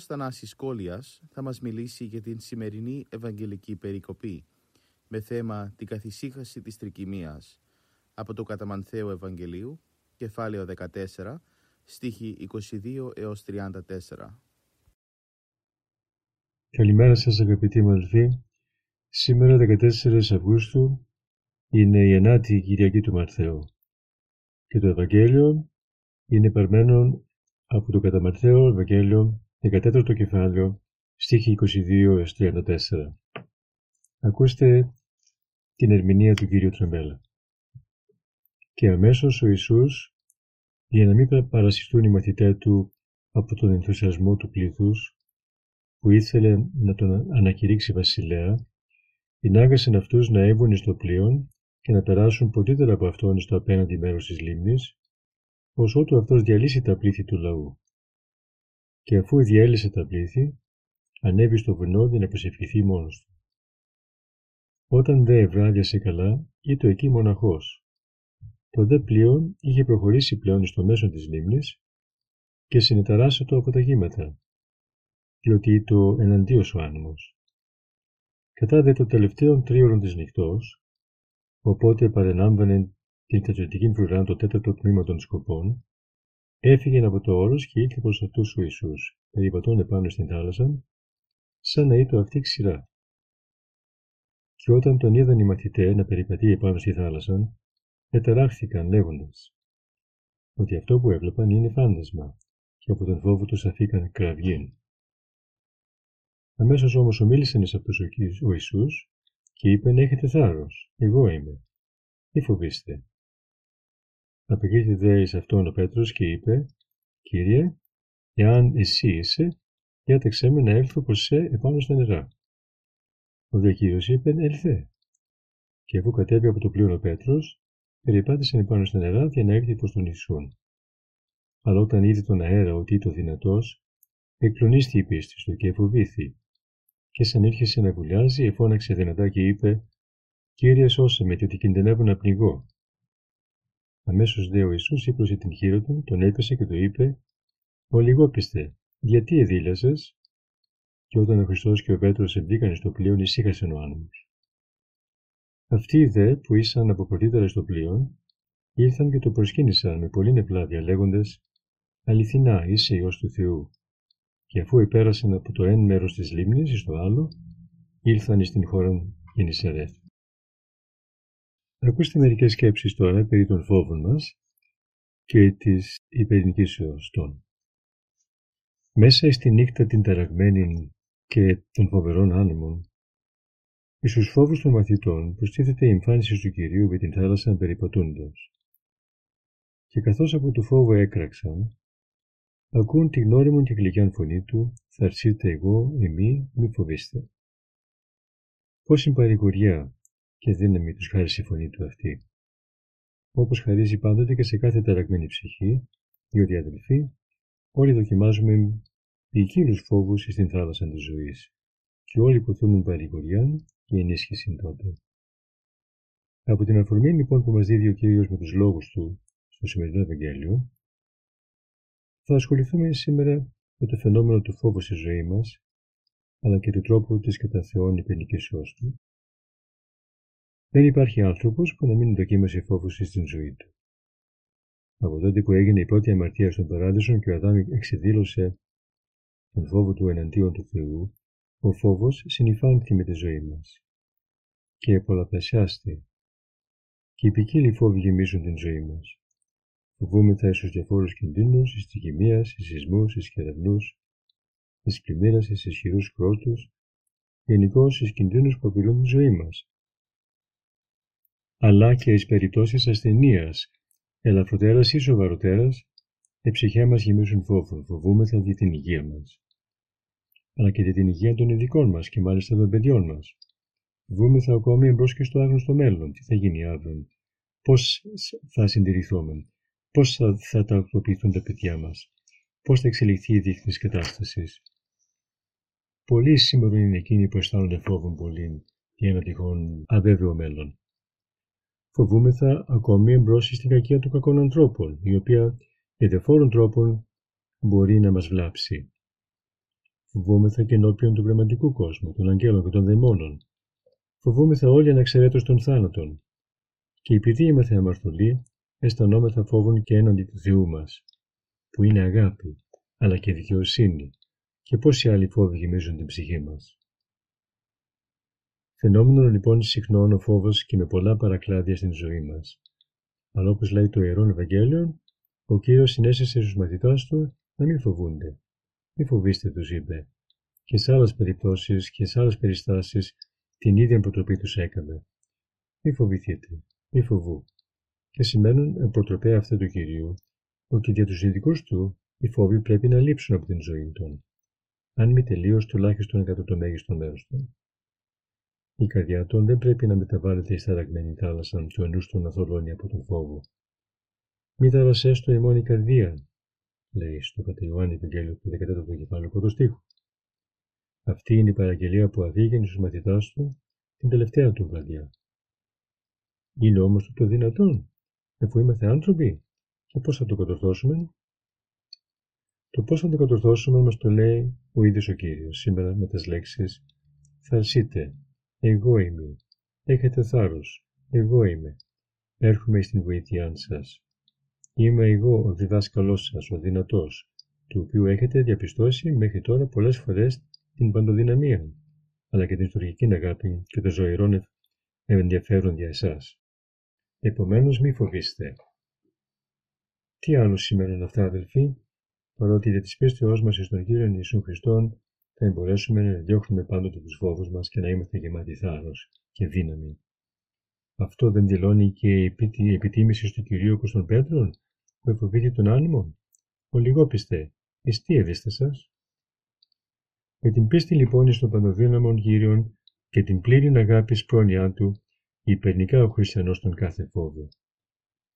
Ο Κύριος Θανάσης Κόλιας θα μας μιλήσει για την σημερινή Ευαγγελική Περικοπή με θέμα την καθησύχαση της τρικυμίας. Από το Καταμανθέο Ευαγγελίου, κεφάλαιο 14, στίχη 22 έως 34. Καλημέρα σας αγαπητοί μου Σήμερα 14 Αυγούστου είναι η 9η Κυριακή του Μαρθαίου. Και το Ευαγγέλιο είναι παρμένο από το κατά Ματθαίο Ευαγγέλιο 14ο κεφάλαιο στίχη 22 34. Ακούστε την ερμηνεία του Κύριου Τραμπέλα. Και αμέσως ο Ιησούς, για να μην παρασυστούν οι μαθητές του από τον ενθουσιασμό του πλήθους, που ήθελε να τον ανακηρύξει βασιλέα, ενάγασαν αυτούς να έβουν στο πλοίο και να περάσουν ποτίτερα από αυτόν στο απέναντι μέρος της λίμνης, ως ότου αυτός διαλύσει τα πλήθη του λαού. Και αφού διέλυσε τα πλήθη, ανέβη στο βουνό για να προσευχηθεί μόνος του. Όταν δε ευράδιασε καλά, ήτο εκεί μοναχός. Το δε πλοίο είχε προχωρήσει πλέον στο μέσο της λίμνης και συνεταράσε το από τα γήματα, διότι ήτο εναντίος ο άνεμος. Κατά δε το τελευταίο τρίωρο της νυχτός, οπότε παρενάμβανε την τετρατική φρουρά το τέταρτο τμήμα των σκοπών, έφυγε από το όρος και ήλθε προς αυτούς ο Ιησούς, περιπατών επάνω στην θάλασσα, σαν να ήταν αυτή ξηρά. Και όταν τον είδαν οι μαθητές να περιπατεί επάνω στη θάλασσα, εταράχθηκαν λέγοντας ότι αυτό που έβλεπαν είναι φάντασμα και από τον φόβο τους αφήκαν κραυγήν. Αμέσως όμως ομίλησαν εις αυτούς ο Ιησούς και είπεν έχετε θάρρος, εγώ είμαι. Μη φοβήστε. Απεκρίθη δε εις αυτόν ο Πέτρος και είπε «Κύριε, εάν εσύ είσαι, διάταξέ με να έλθω προς σε επάνω στα νερά». Ο δε Κύριος είπε «Ελθέ». Και αφού κατέβη από το πλοίο ο Πέτρος, περιπάτησε επάνω στα νερά για να έρθει προς τον Ιησούν. Αλλά όταν είδε τον αέρα ότι ήταν δυνατός, εκκλονίστη η πίστη του και φοβήθη. Και σαν ήρχεσε να βουλιάζει, εφώναξε δυνατά και είπε «Κύριε σώσε με, διότι κινδυνεύω να πνιγώ». Αμέσως δε ο Ιησούς ύπλωσε την χείρα του, τον έπεσε και του είπε «Ολιγόπιστε, γιατί εδήλασες» και όταν ο Χριστός και ο Πέτρος εμπήκαν στο πλοίο ησύχασαν ο άνεμος. Αυτοί δε που ήσαν από πρωτήτερα στο πλοίο ήρθαν και το προσκύνησαν με πολύ ευλάβεια λέγοντες «Αληθινά είσαι Υιός του Θεού» και αφού υπέρασαν από το ένα μέρος της λίμνης στο άλλο ήλθαν στην χώρα Γενισερέθ. Ακούστε μερικές σκέψεις τώρα περί των φόβων μας και της υπερνικήσεως των. Μέσα στη νύχτα την ταραγμένη και των φοβερών άνεμων, εις τους φόβους των μαθητών προστίθεται η εμφάνιση του Κυρίου με την θάλασσα περιπατούντας. Και καθώς από του φόβου έκραξαν, ακούν τη γνώριμον και γλυκιά φωνή του «Θα έρθετε εγώ, εμείς, μη φοβήστε». Πόση παρηγοριά και δύναμη τους χάρισε η φωνή του αυτή. Όπως χαρίζει πάντοτε και σε κάθε ταραγμένη ψυχή, διότι αδελφοί, όλοι δοκιμάζουμε ποικίλους φόβους στην θάλασσα της ζωής και όλοι υποθούν παρηγοριά και ενίσχυση τότε. Από την αφορμή λοιπόν που μας δίδει ο Κύριος με τους λόγους του στο σημερινό Ευαγγέλιο, θα ασχοληθούμε σήμερα με το φαινόμενο του φόβου στη ζωή μας, αλλά και του τρόπου της κατά Θεόν υπενικήσεώς του, δεν υπάρχει άνθρωπος που να μην δοκίμασε φόβους στην ζωή του. Από τότε που έγινε η πρώτη αμαρτία στον Παράδεισο και ο Αδάμ εξεδήλωσε τον φόβο του εναντίον του Θεού, ο φόβος συνειφάνθηκε με τη ζωή μας και πολλαπλασιάστη. Και οι ποικίλοι φόβοι γεμίζουν την ζωή μας. Φοβούμεθα στου διαφόρου κινδύνους, εις τρικυμία, εις σεισμούς, εις κεραυνούς, τη πλημμύρας, στι ισχυρούς κρότους, γενικώς στου κινδύνους που απειλούν τη ζωή μας. Αλλά και ει περιπτώσεις ασθενείας, ελαφροτέρα ή σοβαροτέρα, η ψυχέ μας γεμίζουν φόβο, φοβούμεθα για την υγεία μας. Αλλά και για την υγεία των ειδικών μας και μάλιστα των παιδιών μας. Φοβούμεθα ακόμη εμπρός και στο άγνωστο μέλλον. Τι θα γίνει αύριο, πώς θα συντηρηθούμε, πώς θα, θα τακτοποιηθούν τα παιδιά μας, πώς θα εξελιχθεί η δείχνη τη κατάσταση; Πολλοί σήμερα είναι εκείνοι που αισθάνονται φόβο πολύ για ένα τυχόν αβέβαιο μέλλον. Φοβούμεθα ακόμη εμπρό στην κακία των κακών ανθρώπων, η οποία για διαφόρων τρόπων μπορεί να μας βλάψει. Φοβούμεθα και ενώπιον του πνευματικού κόσμου, των αγγέλων και των δαιμόνων. Φοβούμεθα όλοι αναξαιρέτως των θάνατων. Και επειδή είμαστε αμαρτωλοί, αισθανόμεθα φόβων και έναντι του Θεού μας, που είναι αγάπη, αλλά και δικαιοσύνη, και πόσοι άλλοι φόβοι γεμίζουν την ψυχή μας. Φαινόμενο λοιπόν συχνών ο φόβος και με πολλά παρακλάδια στην ζωή μας. Αλλά όπως λέει το Ιερόν Ευαγγέλιο, ο κύριος συνέστησε στους μαθητάς του να μην φοβούνται. Μην φοβήστε, τους είπε. Και σε άλλες περιπτώσεις και σε άλλες περιστάσεις την ίδια προτροπή τους έκανε. Μην φοβηθείτε, μη φοβού. Και σημαίνουν προτροπέ αυτού του κυρίου ότι για τους ειδικού του οι φόβοι πρέπει να λείψουν από την ζωή των, αν μη τελείως τουλάχιστον κατά το μέγιστο μέρος των. Η καρδιά των δεν πρέπει να μεταβάλλεται ει ταραγμένη θάλασσα και ο νους του να θολώνει από τον φόβο. Μη ταρασέ στο ημών η καρδία, λέει στο κατά Ιωάννη Ευαγγέλιο του 14ο κεφάλαιο πρώτο στίχο. Αυτή είναι η παραγγελία που αδίγαινε στους μαθητάς του την τελευταία του βραδιά. Είναι όμως το δυνατόν, εφού είμαστε άνθρωποι, και πώς θα το κατορθώσουμε; Το πώς θα το κατορθώσουμε μας το λέει ο ίδιος ο κύριος σήμερα με τις λέξεις Θαρσείτε, εγώ είμαι, έχετε θάρρος, εγώ είμαι, έρχομαι στην βοήθειά σας. Είμαι εγώ ο διδάσκαλός σας, ο δυνατός, του οποίου έχετε διαπιστώσει μέχρι τώρα πολλές φορές την παντοδυναμία, αλλά και την στοργική αγάπη και το ζωηρό ενδιαφέρον για εσάς. Επομένως μη φοβήστε. Τι άλλο σημαίνουν αυτά αδελφοί, παρότι για τις πίστεώς μας στον Κύριο Ιησού Χριστόν θα μπορέσουμε να διώχνουμε πάντοτε τους φόβους μας και να είμαστε γεμάτοι θάρρος και δύναμη. Αυτό δεν δηλώνει και η επιτίμηση του Κυρίου Κωστον Πέτρων, που εφοβήθη τον άνεμο. Ο λιγόπιστε, εις τι έβεστε σας; Με την πίστη λοιπόν εις των παντοδύναμων Κύριων και την πλήρη αγάπη πρόνοιά του, υπερνικά ο χριστιανός τον κάθε φόβο.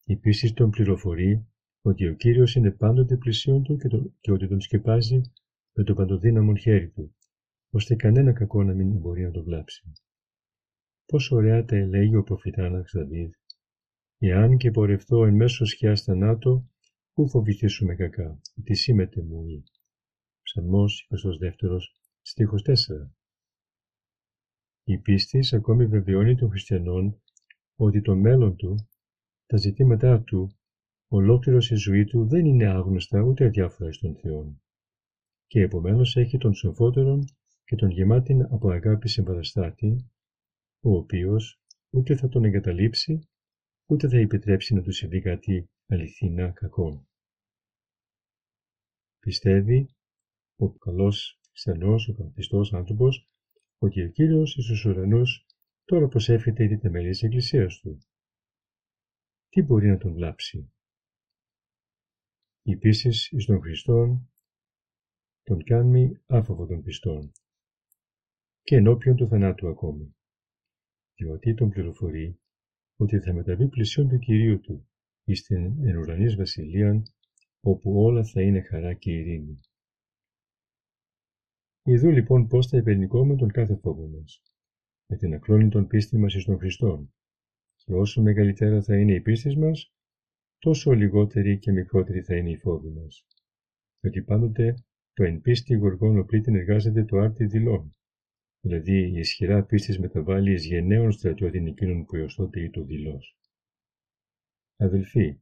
Η πίστη τον πληροφορεί ότι ο Κύριος είναι πάντοτε πλησίον του και, το, και ότι τον σκεπάζει με το παντοδύναμο χέρι του, ώστε κανένα κακό να μην μπορεί να το βλάψει. Πόσο ωραία τα ελέγει ο προφητάναξ Δαβίδ. Εάν και πορευτώ εν μέσω σκιάς θανάτου, πού φοβηθήσουμε κακά, τι σήμεται μου ή. Ψαλμός 22, στίχος 4. Η πίστη ακόμη βεβαιώνει των χριστιανών ότι το μέλλον του, τα ζητήματά του, ολόκληρος η ζωή του δεν είναι άγνωστα ούτε αδιάφορα στον Θεό. Και επομένως έχει τον σοφότερον και τον γεμάτιν από αγάπη συμπαραστάτη, ο οποίος ούτε θα τον εγκαταλείψει, ούτε θα επιτρέψει να του συμβεί κάτι αληθινά κακό. Πιστεύει ο καλός στενός, ο καθιστός άνθρωπος, ότι ο Κύριος εις τους ουρανούς τώρα προσεύχεται η θεμελή της Εκκλησίας του. Τι μπορεί να τον βλάψει; Η πίστη εις τον Χριστόν τον κάνει άφοβο των πιστών και ενώπιον του θανάτου ακόμη διότι τον πληροφορεί ότι θα μεταβεί πλησιόν του Κυρίου του εις την ενουρανής βασιλείαν, όπου όλα θα είναι χαρά και ειρήνη. Ιδού λοιπόν πώς θα υπερνικούμε τον κάθε φόβο μας, με την ακλόνητον πίστη μας εις τον Χριστόν, και όσο μεγαλύτερα θα είναι η πίστη μας, τόσο λιγότερη και μικρότερη θα είναι η φόβη μας. Διότι πάντοτε το εν πίστη γοργόν οπλίτην εργάζεται το άρτη δηλών, δηλαδή η ισχυρά πίστης μεταβάλλει εις γενναίων στρατιώτην εκείνων που έως τότε το δηλώς. Αδελφοί,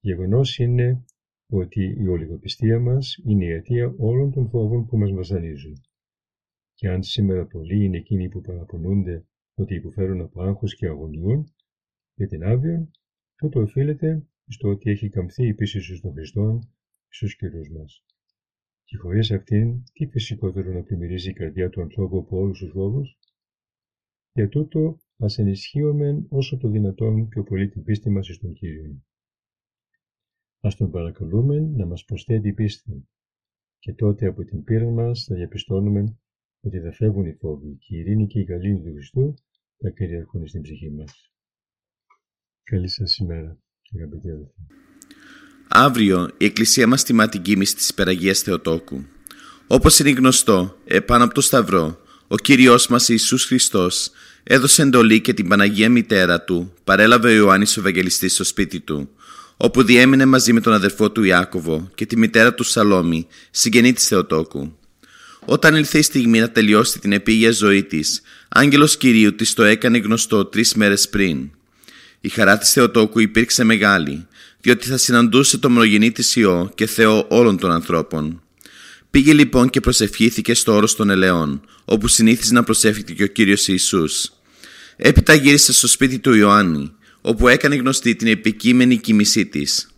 γεγονός είναι ότι η ολιγοπιστία μας είναι η αιτία όλων των φόβων που μας βασανίζουν. Και αν σήμερα πολλοί είναι εκείνοι που παραπονούνται ότι υποφέρουν από άγχος και αγωνιούν για την άδεια, τότε οφείλεται στο ότι έχει καμφθεί η πίστη στους των Χριστών στους καιρούς μας. Και χωρίς αυτήν, τι φυσικότερο να πλημμυρίζει η καρδιά του ανθρώπου από όλους τους φόβους; Για τούτο, ας ενισχύουμε όσο το δυνατόν πιο πολύ την πίστη μας στον Κύριο. Ας τον παρακαλούμε να μας προσθέτει πίστη και τότε από την πείρα μας θα διαπιστώνουμε ότι θα φεύγουν οι φόβοι και η ειρήνη και η καλή του Χριστού θα κυριαρχούν στην ψυχή μας. Καλή σας ημέρα, αγαπητοί αδελφοί. Αύριο η Εκκλησία μας τιμά την κοίμηση της Υπεραγίας Θεοτόκου. Όπως είναι γνωστό, επάνω από το Σταυρό, ο Κύριος μας Ιησούς Χριστός έδωσε εντολή και την Παναγία Μητέρα Του παρέλαβε ο Ιωάννης ο Ευαγγελιστής στο σπίτι Του, όπου διέμεινε μαζί με τον αδερφό του Ιάκωβο και τη μητέρα του Σαλόμη, συγγενή της Θεοτόκου. Όταν ήλθε η στιγμή να τελειώσει την επίγεια ζωή της, άγγελος Κυρίου της το έκανε γνωστό τρεις μέρες πριν. Η χαρά της Θεοτόκου υπήρξε μεγάλη, διότι θα συναντούσε το μονογενή της Υιό και Θεό όλων των ανθρώπων. Πήγε λοιπόν και προσευχήθηκε στο όρος των ελαιών, όπου συνήθιζε να προσεύχεται και ο Κύριος Ιησούς. Έπειτα γύρισε στο σπίτι του Ιωάννη, όπου έκανε γνωστή την επικείμενη κοιμησή της.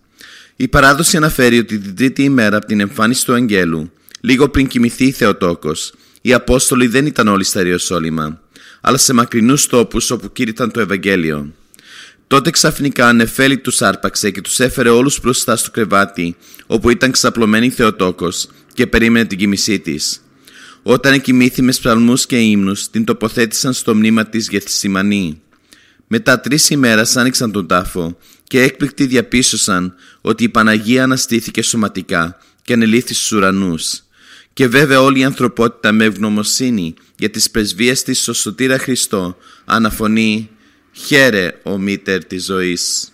Η παράδοση αναφέρει ότι την τρίτη ημέρα από την εμφάνιση του Αγγέλου, λίγο πριν κοιμηθεί η Θεοτόκος, οι Απόστολοι δεν ήταν όλοι στα Ιεροσόλυμα, αλλά σε μακρινούς τόπους όπου κήρυταν το Ευαγγέλιο. Τότε ξαφνικά ανεφέλη του άρπαξε και τους έφερε όλους μπροστά στο κρεβάτι, όπου ήταν ξαπλωμένη η Θεοτόκος και περίμενε την κοιμησή της. Όταν κοιμήθη με σπαλμούς και ύμνους, την τοποθέτησαν στο μνήμα της Γεθσιμανή. Μετά τρεις ημέρες άνοιξαν τον τάφο και έκπληκτοι διαπίστωσαν ότι η Παναγία αναστήθηκε σωματικά και ανελήφθη στους ουρανούς. Και βέβαια όλη η ανθρωπότητα με ευγνωμοσύνη για τις πρεσβείες της στο Σωτήρα Χριστό αναφωνεί «Χαίρε ο μήτερ της ζωής».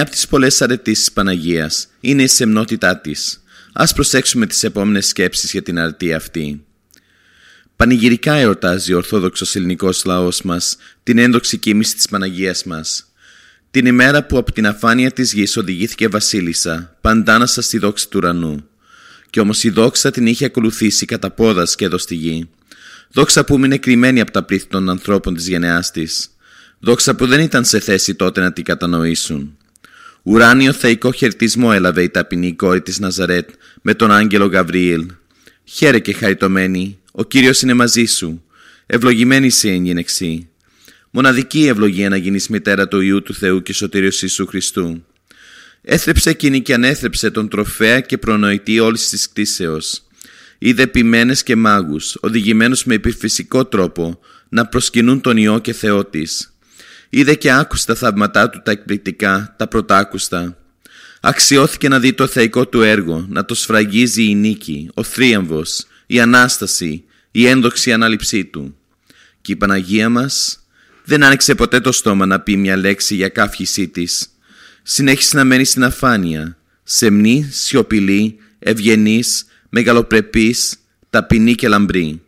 Μία από τις πολλές αρετήσεις της Παναγίας είναι η σεμνότητά της. Ας προσέξουμε τις επόμενες σκέψεις για την αρτή αυτή. Πανηγυρικά εορτάζει ο Ορθόδοξος ελληνικός λαός μας την ένδοξη κοίμηση της Παναγίας μας. Την ημέρα που από την αφάνεια της γης οδηγήθηκε βασίλισσα, παντάνασα στη δόξη του ουρανού. Κι όμως η δόξα την είχε ακολουθήσει κατά πόδας και εδώ στη γη. Δόξα που έμεινε κρυμμένη από τα πλήθη των ανθρώπων της γενεάς της. Δόξα που δεν ήταν σε θέση τότε να την κατανοήσουν. Ουράνιο θεϊκό χαιρετισμό έλαβε η ταπεινή κόρη της Ναζαρέτ με τον άγγελο Γαβριήλ. Χαίρε και χαριτωμένη, ο Κύριος είναι μαζί σου. Ευλογημένη σε εγγυνεξή. Μοναδική ευλογία να γίνεις μητέρα του Ιού του Θεού και Σωτήριος Ιησού Χριστού. Έθρεψε εκείνη και ανέθρεψε τον τροφέα και προνοητή όλης της κτίσεως. Είδε ποιμένες και μάγους, οδηγημένους με επιφυσικό τρόπο, να προσκυνούν τον Υιό και Θεό της. Είδε και άκουσε τα θαύματά του τα εκπληκτικά, τα πρωτάκουστα. Αξιώθηκε να δει το θεϊκό του έργο, να το σφραγίζει η νίκη, ο θρίαμβος, η Ανάσταση, η ένδοξη ανάληψή του. Και η Παναγία μας δεν άνοιξε ποτέ το στόμα να πει μια λέξη για κάφησή της. Συνέχισε να μένει στην αφάνεια, σεμνή, σιωπηλή, ευγενής, μεγαλοπρεπής, ταπεινή και λαμπρή.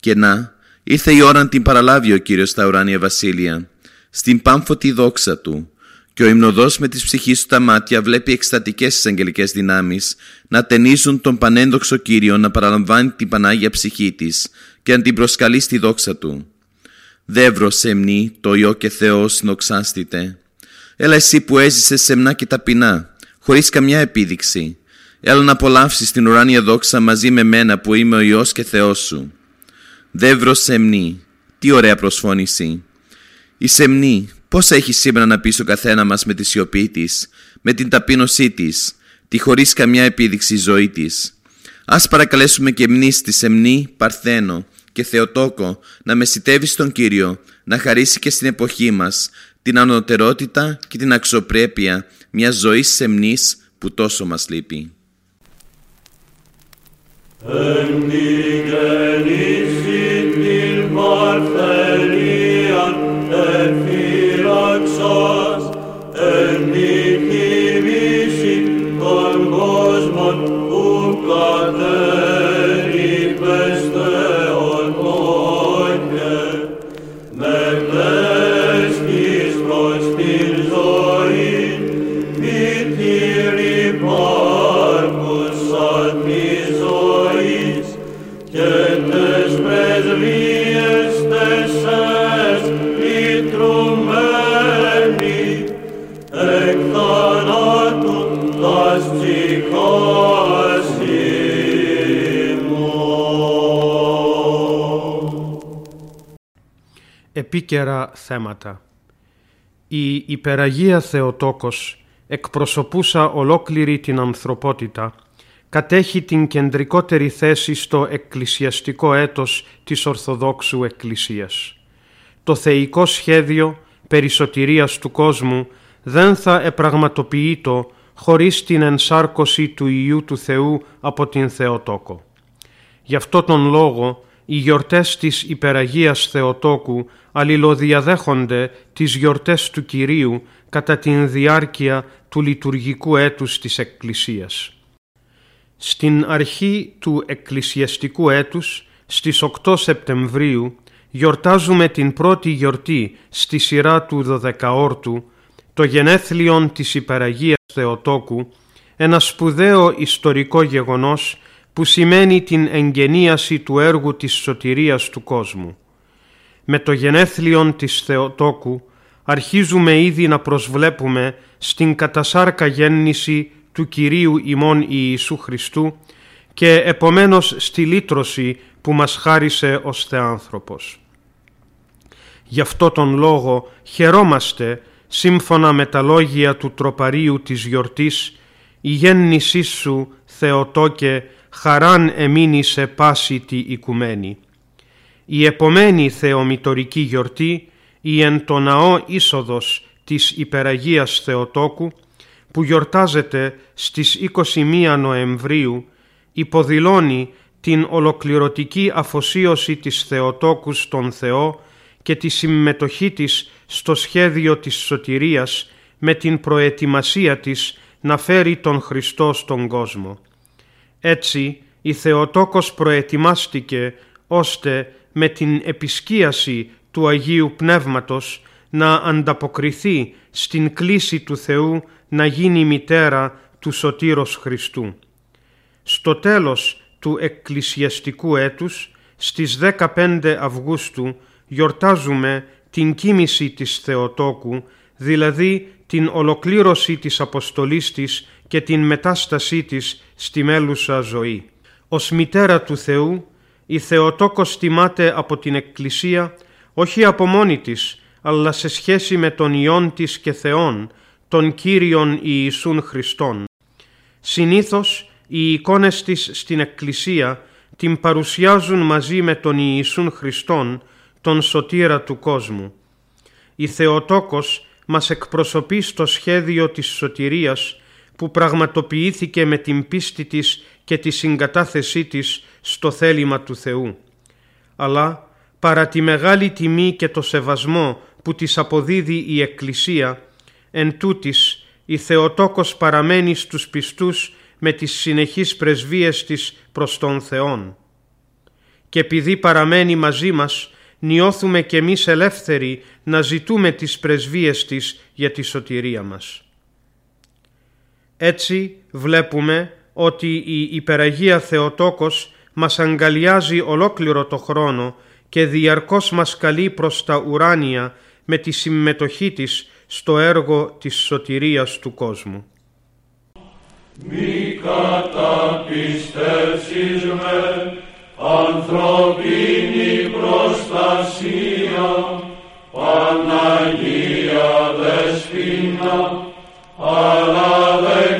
Και να, ήρθε η ώρα να την παραλάβει ο Κύριος στα ουράνια βασίλεια στην πάμφωτη δόξα του και ο υμνοδός με τις ψυχής του τα μάτια βλέπει εκστατικές τις αγγελικές δυνάμεις να ταινίζουν τον πανένδοξο Κύριο να παραλαμβάνει την Πανάγια ψυχή της και να την προσκαλεί στη δόξα του. Δεύρο σεμνή, το Υιό και Θεός συνοξάστητε. Έλα εσύ που έζησες σεμνά και ταπεινά, χωρίς καμιά επίδειξη. Έλα να απολαύσεις την ουράνια δόξα μαζί με μένα που είμαι ο Υιός και Θεός σου. Δεύρο σεμνή. Τι ωραία προσφώνηση. Η σεμνή, πώς έχει σήμερα να πεις στο καθένα μας με τη σιωπή της, με την ταπείνωσή της, τη χωρίς καμιά επίδειξη ζωή της; Ας παρακαλέσουμε και εμείς τη σεμνή Παρθένο και Θεοτόκο να μεσητεύει στον Κύριο, να χαρίσει και στην εποχή μας την ανωτερότητα και την αξιοπρέπεια μιας ζωής σεμνής που τόσο μας λείπει. Επίκαιρα θέματα. Η υπεραγία Θεοτόκος, εκπροσωπούσα ολόκληρη την ανθρωπότητα, κατέχει την κεντρικότερη θέση στο εκκλησιαστικό έτος της Ορθοδόξου Εκκλησίας. Το θεϊκό σχέδιο περισωτηρίας του κόσμου δεν θα επραγματοποιείτο χωρίς την ενσάρκωση του Ιού του Θεού από την Θεοτόκο. Γι' αυτό τον λόγο οι γιορτές της Υπεραγίας Θεοτόκου αλληλοδιαδέχονται τις γιορτές του Κυρίου κατά την διάρκεια του λειτουργικού έτους της Εκκλησίας. Στην αρχή του εκκλησιαστικού έτους, στις 8 Σεπτεμβρίου, γιορτάζουμε την πρώτη γιορτή στη σειρά του Δωδεκαόρτου, το γενέθλιον της Υπεραγίας Θεοτόκου, ένα σπουδαίο ιστορικό γεγονός που σημαίνει την εγγενίαση του έργου της σωτηρίας του κόσμου. Με το γενέθλιον της Θεοτόκου αρχίζουμε ήδη να προσβλέπουμε στην κατασάρκα γέννηση του Κυρίου ημών Ιησού Χριστού και επομένως στη λύτρωση που μας χάρισε ως Θεάνθρωπος. Γι' αυτό τον λόγο χαιρόμαστε σύμφωνα με τα λόγια του τροπαρίου της γιορτής «Η γέννησή σου, Θεοτόκε, χαράν εμείνει σε πάση τη οικουμένη». Η επομένη θεομητορική γιορτή, η εν το ναό είσοδος της Υπεραγίας Θεοτόκου, που γιορτάζεται στις 21 Νοεμβρίου, υποδηλώνει την ολοκληρωτική αφοσίωση της Θεοτόκου στον Θεό και τη συμμετοχή της στο σχέδιο της σωτηρίας με την προετοιμασία της να φέρει τον Χριστό στον κόσμο. Έτσι, η Θεοτόκος προετοιμάστηκε ώστε με την επισκίαση του Αγίου Πνεύματος να ανταποκριθεί στην κλίση του Θεού να γίνει μητέρα του Σωτήρος Χριστού. Στο τέλος του εκκλησιαστικού έτους, στις 15 Αυγούστου, γιορτάζουμε την κοίμηση της Θεοτόκου, δηλαδή την ολοκλήρωση της αποστολής της και την μετάστασή της στη μέλουσα ζωή. Ως μητέρα του Θεού η Θεοτόκος τιμάται από την Εκκλησία όχι από μόνη της, αλλά σε σχέση με τον Υιόν της και Θεόν, τον Κύριον Ιησούν Χριστόν. Συνήθως οι εικόνες της στην Εκκλησία την παρουσιάζουν μαζί με τον Ιησούν Χριστόν, τον σωτήρα του κόσμου. Η Θεοτόκος μας εκπροσωπεί στο σχέδιο της σωτηρίας που πραγματοποιήθηκε με την πίστη της και τη συγκατάθεσή της στο θέλημα του Θεού. Αλλά παρά τη μεγάλη τιμή και το σεβασμό που της αποδίδει η Εκκλησία, εν τούτης η Θεοτόκος παραμένει στους πιστούς με τις συνεχείς πρεσβείες της προς τον Θεόν. Και επειδή παραμένει μαζί μας, νιώθουμε κι εμείς ελεύθεροι να ζητούμε τις πρεσβείες της για τη σωτηρία μας. Έτσι βλέπουμε ότι η υπεραγία Θεοτόκος μας αγκαλιάζει ολόκληρο το χρόνο και διαρκώς μας καλεί προς τα ουράνια με τη συμμετοχή της στο έργο της σωτηρίας του κόσμου. Μη καταπιστεύσεις με ανθρωπίνη προστασία, Παναγία Δεσπίνα, αλλά δε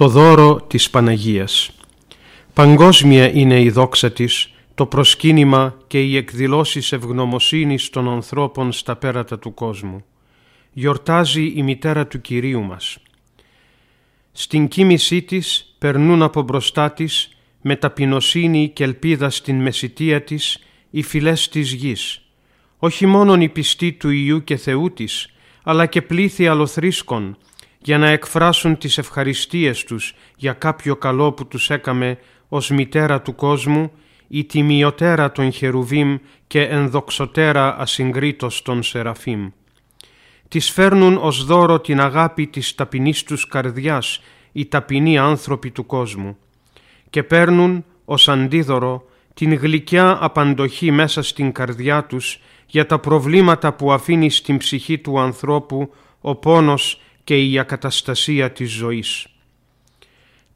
Το δώρο της Παναγίας Παγκόσμια είναι η δόξα της, το προσκύνημα και οι εκδηλώσεις ευγνωμοσύνης των ανθρώπων στα πέρατα του κόσμου. Γιορτάζει η μητέρα του Κυρίου μας. Στην κοίμησή της περνούν από μπροστά της με ταπεινοσύνη και ελπίδα στην μεσητεία της οι φυλές της γης. Όχι μόνον οι πιστοί του Ιού και Θεού της, αλλά και πλήθη αλοθρίσκων, για να εκφράσουν τις ευχαριστίες τους για κάποιο καλό που τους έκαμε ως μητέρα του κόσμου ή τιμιωτέρα των χερουβίμ και ενδοξωτέρα ασυγκρίτως των σεραφείμ. Τις φέρνουν ως δώρο την αγάπη της ταπεινής τους καρδιάς οι ταπεινοί άνθρωποι του κόσμου και παίρνουν ως αντίδωρο την γλυκιά απαντοχή μέσα στην καρδιά τους για τα προβλήματα που αφήνει στην ψυχή του ανθρώπου ο πόνος και η ακαταστασία της ζωής.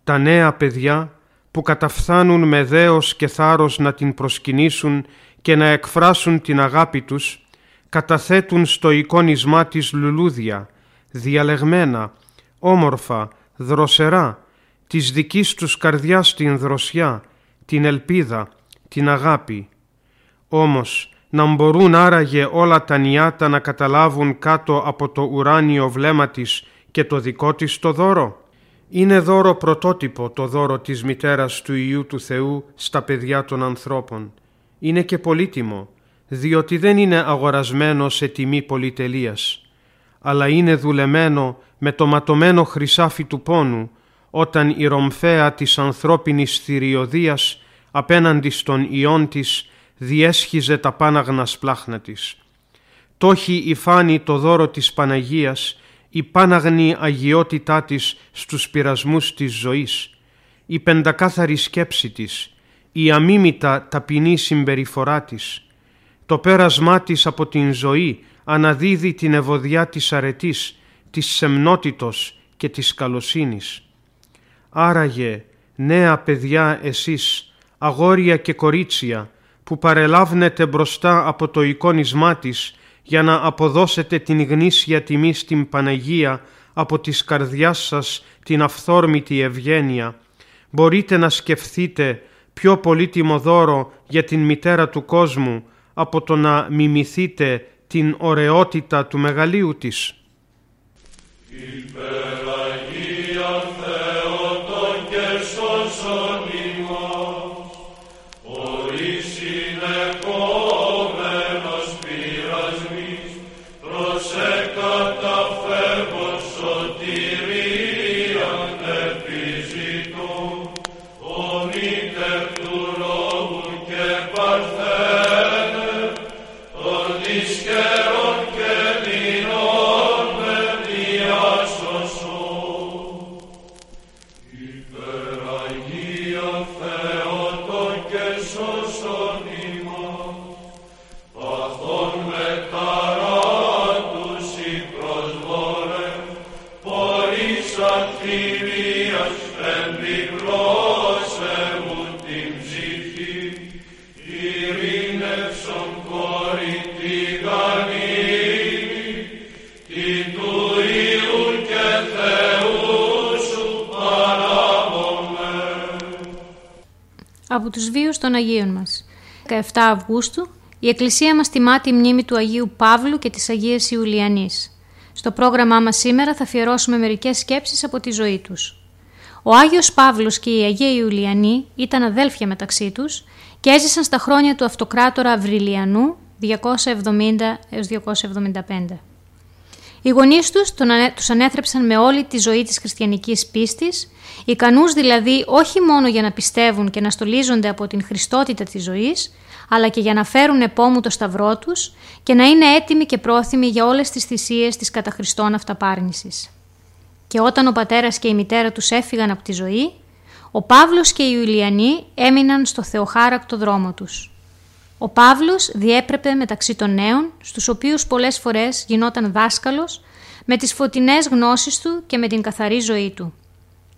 Τα νέα παιδιά που καταφθάνουν με δέος και θάρρος να την προσκυνήσουν και να εκφράσουν την αγάπη τους, καταθέτουν στο εικόνισμά της λουλούδια, διαλεγμένα, όμορφα, δροσερά, της δικής τους καρδιάς την δροσιά, την ελπίδα, την αγάπη. Όμως, να μπορούν άραγε όλα τα νιάτα να καταλάβουν κάτω από το ουράνιο βλέμμα της και το δικό της το δώρο. Είναι δώρο πρωτότυπο το δώρο της μητέρας του Ιού του Θεού στα παιδιά των ανθρώπων. Είναι και πολύτιμο, διότι δεν είναι αγορασμένο σε τιμή πολυτελείας, αλλά είναι δουλεμένο με το ματωμένο χρυσάφι του πόνου, όταν η ρομφαία της ανθρώπινης θηριωδίας απέναντι στον ιόν της διέσχιζε τα πάναγνας σπλάχνα της. Τόχι υφάνει το δώρο της Παναγίας, η πάναγνη αγιότητά της στους πειρασμούς της ζωής, η πεντακάθαρη σκέψη της, η αμίμητα ταπεινή συμπεριφορά της, το πέρασμά της από την ζωή αναδίδει την ευωδιά της αρετής, της σεμνότητος και της καλοσύνης. Άραγε, νέα παιδιά εσείς, αγόρια και κορίτσια, που παρελάβνετε μπροστά από το εικόνισμά της για να αποδώσετε την γνήσια τιμή στην Παναγία από της καρδιάς σας την αυθόρμητη ευγένεια, μπορείτε να σκεφτείτε πιο πολύτιμο δώρο για την μητέρα του κόσμου από το να μιμηθείτε την ωραιότητα του μεγαλείου της. Τους βίους των Αγίων μας. 17 Αυγούστου η Εκκλησία μας τιμά τη μνήμη του Αγίου Παύλου και της Αγίας Ιουλιανής. Στο πρόγραμμά μας σήμερα θα αφιερώσουμε μερικές σκέψεις από τη ζωή τους. Ο Άγιος Παύλος και η Αγία Ιουλιανή ήταν αδέλφια μεταξύ τους και έζησαν στα χρόνια του αυτοκράτορα Αυριλιανού 270 έως 275. Οι γονείς τους τους ανέθρεψαν με όλη τη ζωή της χριστιανικής πίστης, ικανούς δηλαδή όχι μόνο για να πιστεύουν και να στολίζονται από την χριστότητα της ζωής, αλλά και για να φέρουν επόμου το σταυρό τους και να είναι έτοιμοι και πρόθυμοι για όλες τις θυσίες της καταχριστών αυταπάρνησης. Και όταν ο πατέρας και η μητέρα τους έφυγαν από τη ζωή, ο Παύλος και οι Ιουλιανοί έμειναν στο θεοχάρακτο δρόμο τους. Ο Παύλος διέπρεπε μεταξύ των νέων, στους οποίους πολλές φορές γινόταν δάσκαλος, με τις φωτεινές γνώσεις του και με την καθαρή ζωή του.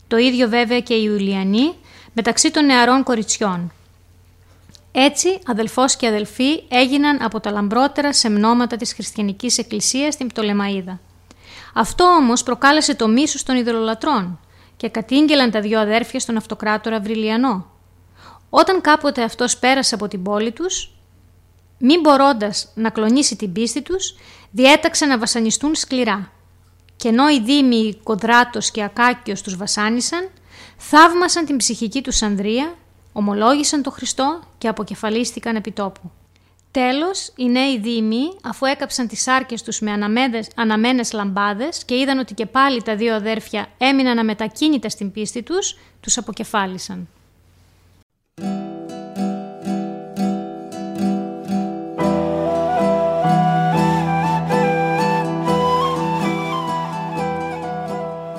Το ίδιο βέβαια και οι Ιουλιανοί μεταξύ των νεαρών κοριτσιών. Έτσι, αδελφός και αδελφοί έγιναν από τα λαμπρότερα σεμνόματα της χριστιανικής εκκλησίας στην Πτολεμαίδα. Αυτό όμως προκάλεσε το μίσος των ιδωλολατρών και κατήγγελαν τα δυο αδέρφια στον αυτοκράτορα Βρυλιανό. Όταν κάποτε αυτός πέρασε από την πόλη τους, μην μπορώντας να κλονίσει την πίστη τους, διέταξε να βασανιστούν σκληρά. Και ενώ οι δήμοι Κοδράτος και Ακάκιος τους βασάνισαν, θαύμασαν την ψυχική τους Ανδρία, ομολόγησαν τον Χριστό και αποκεφαλίστηκαν επί τόπου. Τέλος, οι νέοι δήμοι, αφού έκαψαν τις άρκες τους με αναμένες, αναμένες λαμπάδες και είδαν ότι και πάλι τα δύο αδέρφια έμειναν αμετακίνητα στην πίστη τους, τους αποκεφάλισαν.